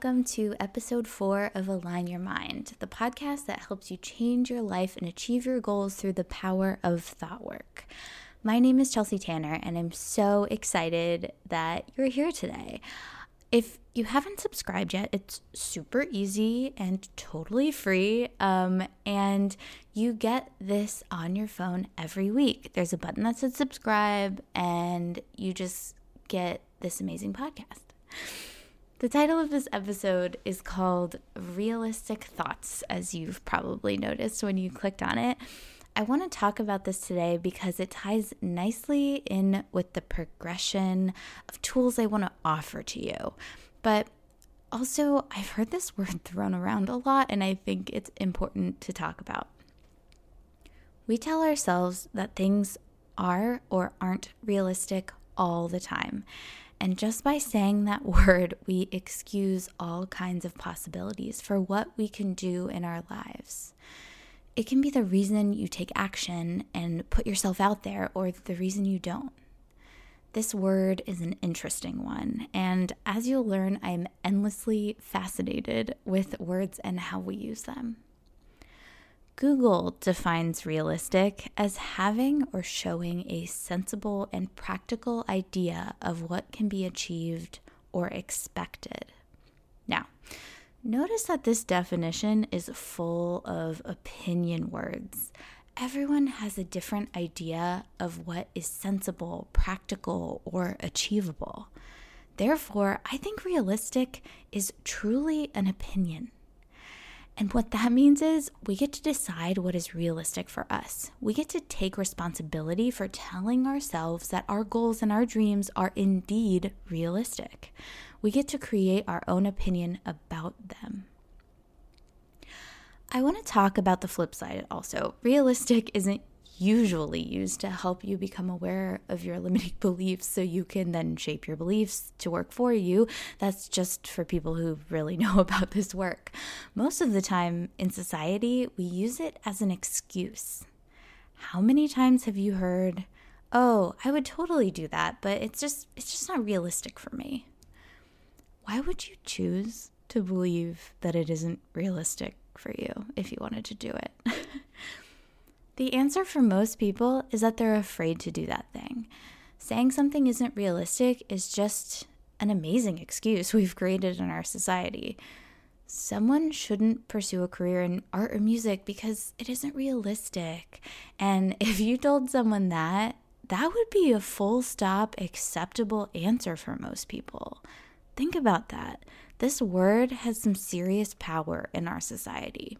welcome to episode four of Align Your Mind, the podcast that helps you change your life and achieve your goals through the power of thought work. My name is Chelsea Tanner, and I'm so excited that you're here today. If you haven't subscribed yet, it's super easy and totally free. Um, and you get this on your phone every week. There's a button that says subscribe, and you just get this amazing podcast. The title of this episode is called Realistic Thoughts, as you've probably noticed when you clicked on it. I want to talk about this today because it ties nicely in with the progression of tools I want to offer to you. But also, I've heard this word thrown around a lot, and I think it's important to talk about. We tell ourselves that things are or aren't realistic all the time. And just by saying that word, we excuse all kinds of possibilities for what we can do in our lives. It can be the reason you take action and put yourself out there, or the reason you don't. This word is an interesting one, and as you'll learn, I am endlessly fascinated with words and how we use them. Google defines realistic as having or showing a sensible and practical idea of what can be achieved or expected. Now, notice that this definition is full of opinion words. Everyone has a different idea of what is sensible, practical, or achievable. Therefore, I think realistic is truly an opinion. And what that means is we get to decide what is realistic for us. We get to take responsibility for telling ourselves that our goals and our dreams are indeed realistic. We get to create our own opinion about them. I want to talk about the flip side also. Realistic isn't usually used to help you become aware of your limiting beliefs so you can then shape your beliefs to work for you. That's just for people who really know about this work. Most of the time in society, we use it as an excuse. How many times have you heard, "Oh, I would totally do that, but it's just it's just not realistic for me." Why would you choose to believe that it isn't realistic for you if you wanted to do it? The answer for most people is that they're afraid to do that thing. Saying something isn't realistic is just an amazing excuse we've created in our society. Someone shouldn't pursue a career in art or music because it isn't realistic. And if you told someone that, that would be a full stop acceptable answer for most people. Think about that. This word has some serious power in our society.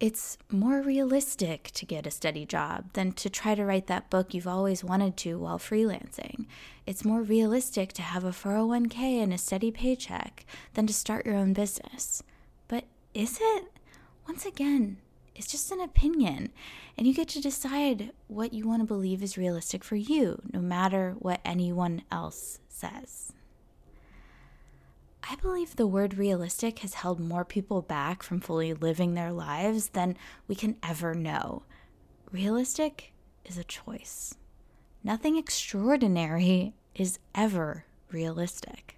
It's more realistic to get a steady job than to try to write that book you've always wanted to while freelancing. It's more realistic to have a 401k and a steady paycheck than to start your own business. But is it? Once again, it's just an opinion, and you get to decide what you want to believe is realistic for you, no matter what anyone else says. I believe the word realistic has held more people back from fully living their lives than we can ever know. Realistic is a choice. Nothing extraordinary is ever realistic.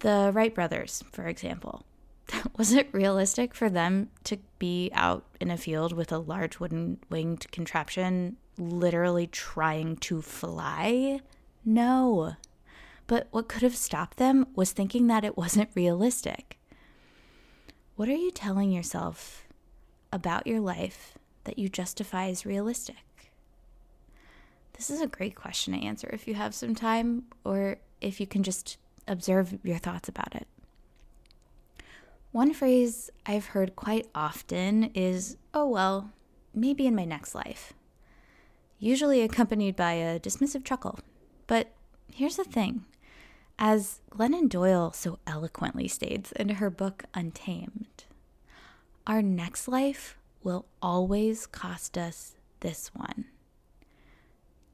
The Wright brothers, for example, was it realistic for them to be out in a field with a large wooden winged contraption literally trying to fly? No. But what could have stopped them was thinking that it wasn't realistic. What are you telling yourself about your life that you justify as realistic? This is a great question to answer if you have some time or if you can just observe your thoughts about it. One phrase I've heard quite often is, oh, well, maybe in my next life, usually accompanied by a dismissive chuckle. But here's the thing as Glennon Doyle so eloquently states in her book Untamed, our next life will always cost us this one.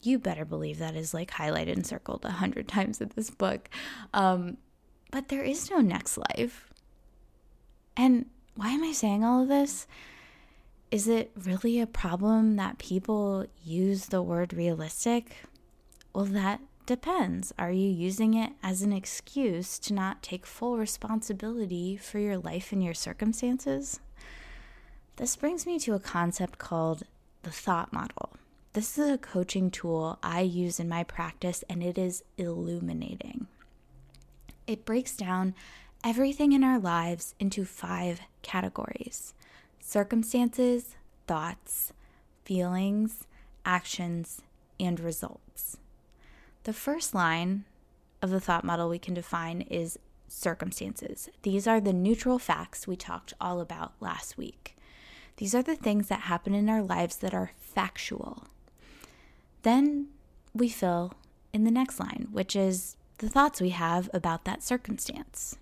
You better believe that is like highlighted and circled a hundred times in this book. Um, but there is no next life. And why am I saying all of this? Is it really a problem that people use the word realistic? Well, that depends. Are you using it as an excuse to not take full responsibility for your life and your circumstances? This brings me to a concept called the thought model. This is a coaching tool I use in my practice, and it is illuminating. It breaks down everything in our lives into five categories circumstances, thoughts, feelings, actions, and results. The first line of the thought model we can define is circumstances. These are the neutral facts we talked all about last week. These are the things that happen in our lives that are factual. Then we fill in the next line, which is the thoughts we have about that circumstance.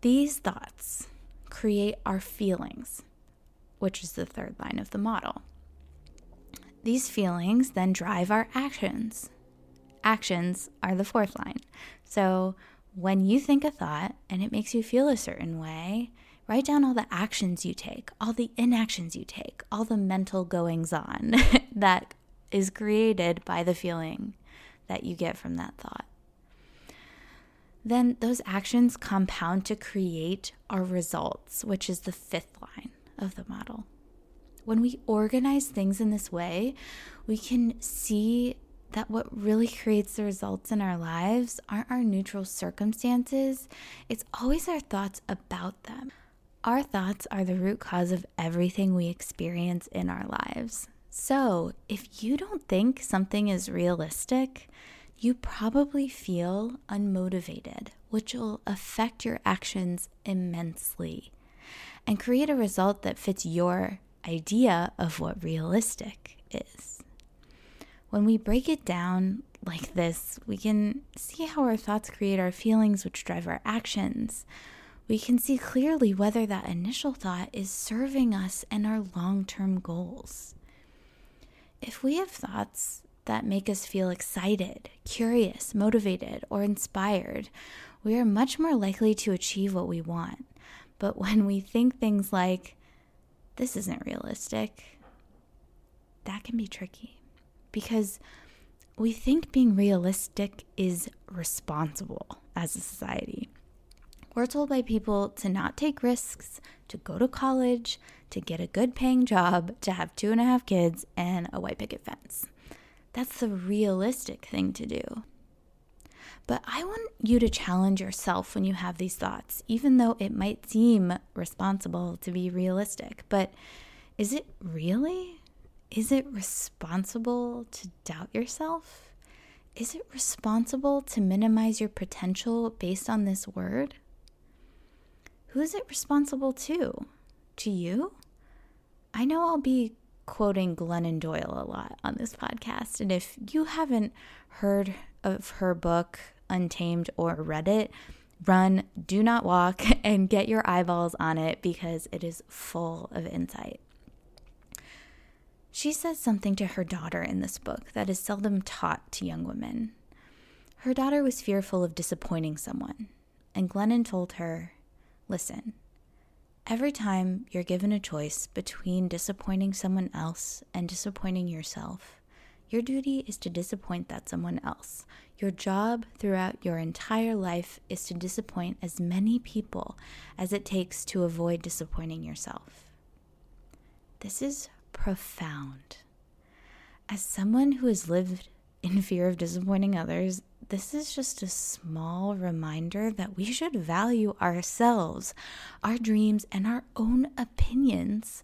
These thoughts create our feelings, which is the third line of the model. These feelings then drive our actions. Actions are the fourth line. So when you think a thought and it makes you feel a certain way, write down all the actions you take, all the inactions you take, all the mental goings on that is created by the feeling that you get from that thought. Then those actions compound to create our results, which is the fifth line of the model when we organize things in this way, we can see that what really creates the results in our lives aren't our neutral circumstances, it's always our thoughts about them. Our thoughts are the root cause of everything we experience in our lives. So, if you don't think something is realistic, you probably feel unmotivated, which will affect your actions immensely and create a result that fits your idea of what realistic is. When we break it down like this, we can see how our thoughts create our feelings, which drive our actions. We can see clearly whether that initial thought is serving us and our long term goals. If we have thoughts that make us feel excited, curious, motivated, or inspired, we are much more likely to achieve what we want. But when we think things like, this isn't realistic, that can be tricky because we think being realistic is responsible as a society. We're told by people to not take risks, to go to college, to get a good paying job, to have two and a half kids, and a white picket fence. That's the realistic thing to do. But I want you to challenge yourself when you have these thoughts, even though it might seem responsible to be realistic. But is it really? Is it responsible to doubt yourself? Is it responsible to minimize your potential based on this word? Who is it responsible to? To you? I know I'll be quoting Glennon Doyle a lot on this podcast. And if you haven't heard of her book, Untamed or read it, run, do not walk, and get your eyeballs on it because it is full of insight. She says something to her daughter in this book that is seldom taught to young women. Her daughter was fearful of disappointing someone, and Glennon told her listen, every time you're given a choice between disappointing someone else and disappointing yourself, your duty is to disappoint that someone else. Your job throughout your entire life is to disappoint as many people as it takes to avoid disappointing yourself. This is profound. As someone who has lived in fear of disappointing others, this is just a small reminder that we should value ourselves, our dreams, and our own opinions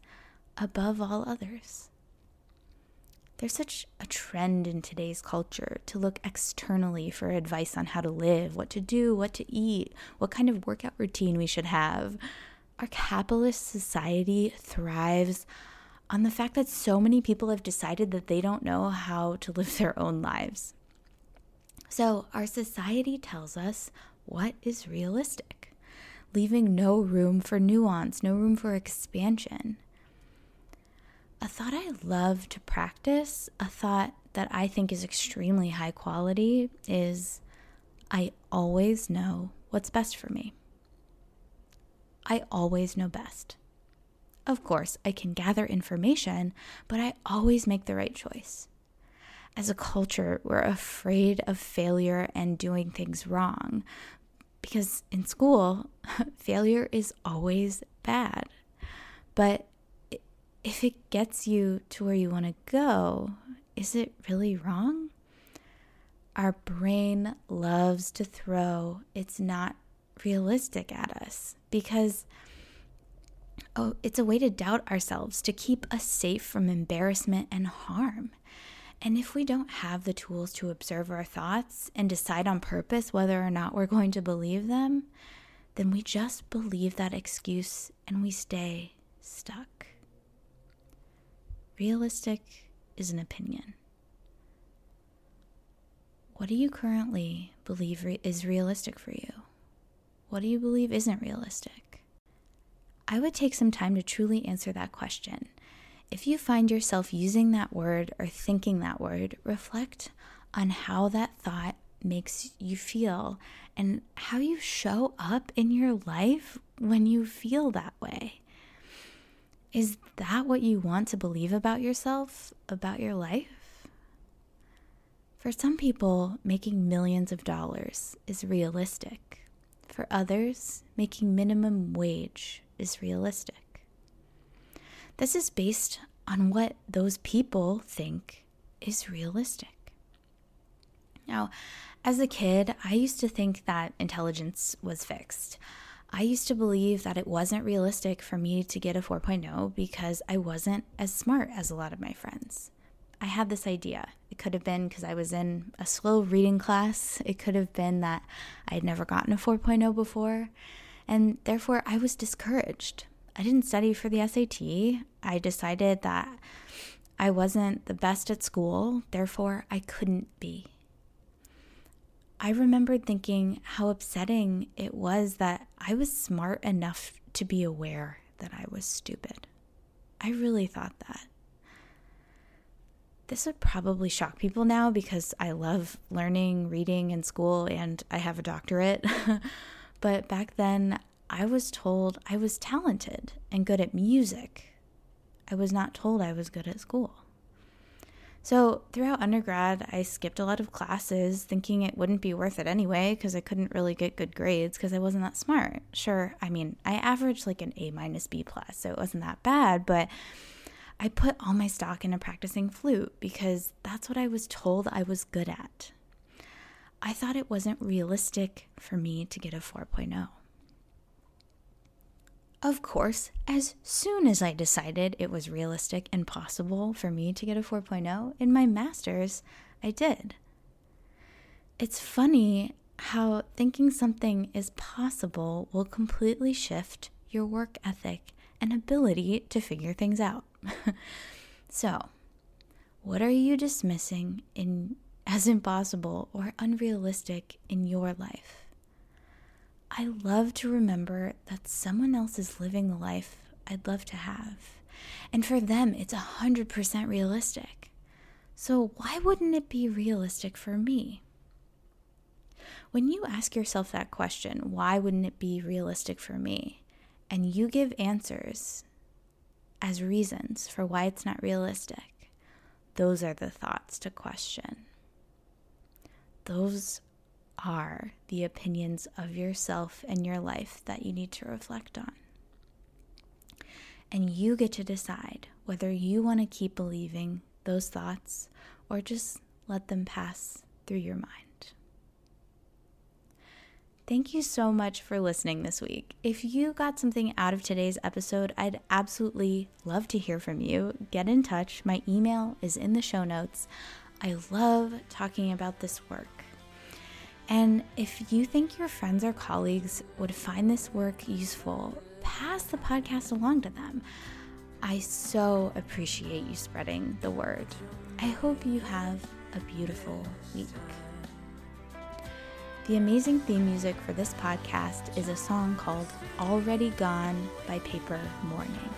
above all others. There's such a trend in today's culture to look externally for advice on how to live, what to do, what to eat, what kind of workout routine we should have. Our capitalist society thrives on the fact that so many people have decided that they don't know how to live their own lives. So, our society tells us what is realistic, leaving no room for nuance, no room for expansion a thought I love to practice, a thought that I think is extremely high quality, is I always know what's best for me. I always know best. Of course, I can gather information, but I always make the right choice. As a culture, we're afraid of failure and doing things wrong because in school, failure is always bad. But if it gets you to where you want to go, is it really wrong? Our brain loves to throw it's not realistic at us because oh, it's a way to doubt ourselves, to keep us safe from embarrassment and harm. And if we don't have the tools to observe our thoughts and decide on purpose whether or not we're going to believe them, then we just believe that excuse and we stay stuck. Realistic is an opinion. What do you currently believe re- is realistic for you? What do you believe isn't realistic? I would take some time to truly answer that question if you find yourself using that word or thinking that word, reflect on how that thought makes you feel and how you show up in your life when you feel that way. Is that what you want to believe about yourself, about your life? For some people, making millions of dollars is realistic. For others, making minimum wage is realistic. This is based on what those people think is realistic. Now, as a kid, I used to think that intelligence was fixed. I used to believe that it wasn't realistic for me to get a 4.0 because I wasn't as smart as a lot of my friends. I had this idea. It could have been because I was in a slow reading class. It could have been that I had never gotten a 4.0 before. And therefore, I was discouraged. I didn't study for the SAT. I decided that I wasn't the best at school, therefore, I couldn't be. I remembered thinking how upsetting it was that I was smart enough to be aware that I was stupid. I really thought that. This would probably shock people now because I love learning, reading in school, and I have a doctorate. but back then, I was told I was talented and good at music. I was not told I was good at school. So, throughout undergrad, I skipped a lot of classes thinking it wouldn't be worth it anyway because I couldn't really get good grades because I wasn't that smart. Sure, I mean, I averaged like an A minus B plus, so it wasn't that bad, but I put all my stock into practicing flute because that's what I was told I was good at. I thought it wasn't realistic for me to get a 4.0. Of course, as soon as I decided it was realistic and possible for me to get a 4.0 in my master's, I did. It's funny how thinking something is possible will completely shift your work ethic and ability to figure things out. so, what are you dismissing in as impossible or unrealistic in your life? I love to remember that someone else is living the life I'd love to have. And for them, it's 100% realistic. So, why wouldn't it be realistic for me? When you ask yourself that question, why wouldn't it be realistic for me? And you give answers as reasons for why it's not realistic, those are the thoughts to question. Those are the opinions of yourself and your life that you need to reflect on. And you get to decide whether you want to keep believing those thoughts or just let them pass through your mind. Thank you so much for listening this week. If you got something out of today's episode, I'd absolutely love to hear from you. Get in touch. My email is in the show notes. I love talking about this work. And if you think your friends or colleagues would find this work useful, pass the podcast along to them. I so appreciate you spreading the word. I hope you have a beautiful week. The amazing theme music for this podcast is a song called Already Gone by Paper Morning.